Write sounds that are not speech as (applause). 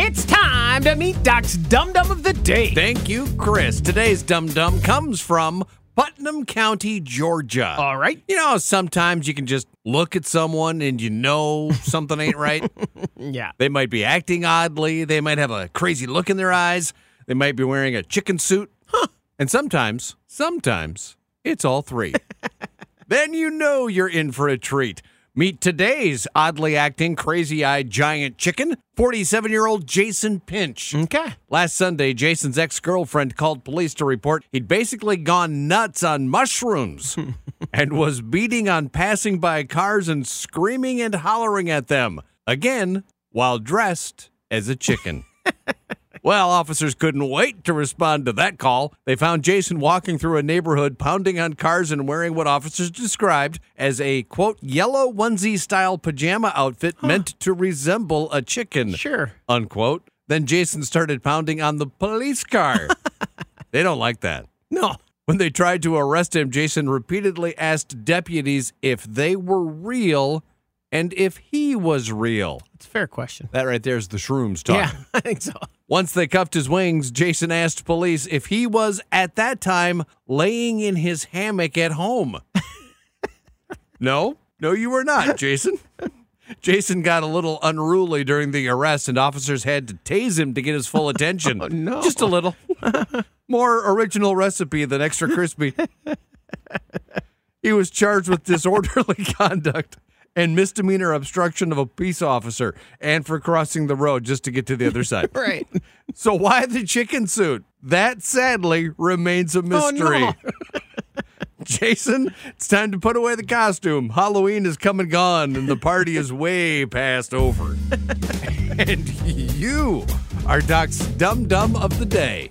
It's time to meet Doc's Dum Dum of the Day. Thank you, Chris. Today's Dum Dum comes from Putnam County, Georgia. All right. You know, sometimes you can just look at someone and you know something ain't right. (laughs) Yeah. They might be acting oddly. They might have a crazy look in their eyes. They might be wearing a chicken suit. Huh. And sometimes, sometimes, it's all three. (laughs) then you know you're in for a treat. Meet today's oddly acting, crazy eyed giant chicken, 47 year old Jason Pinch. Okay. Last Sunday, Jason's ex girlfriend called police to report he'd basically gone nuts on mushrooms (laughs) and was beating on passing by cars and screaming and hollering at them. Again, while dressed as a chicken. Well, officers couldn't wait to respond to that call. They found Jason walking through a neighborhood, pounding on cars and wearing what officers described as a quote yellow onesie style pajama outfit meant to resemble a chicken Sure. unquote. Then Jason started pounding on the police car. (laughs) they don't like that. No. When they tried to arrest him, Jason repeatedly asked deputies if they were real and if he was real. It's a fair question. That right there is the shrooms talking. Yeah, (laughs) I think so. Once they cuffed his wings, Jason asked police if he was at that time laying in his hammock at home. (laughs) no, no, you were not, Jason. Jason got a little unruly during the arrest, and officers had to tase him to get his full (laughs) attention. Oh, no. Just a little. (laughs) More original recipe than extra crispy. he was charged with disorderly conduct and misdemeanor obstruction of a peace officer and for crossing the road just to get to the other (laughs) side. Right. So why the chicken suit? That sadly remains a Oh, mystery. no. (laughs) Jason, it's time to put away the costume. Halloween is come and gone, and the party is (laughs) way past over. and you are Doc's Dum Dum of the Day.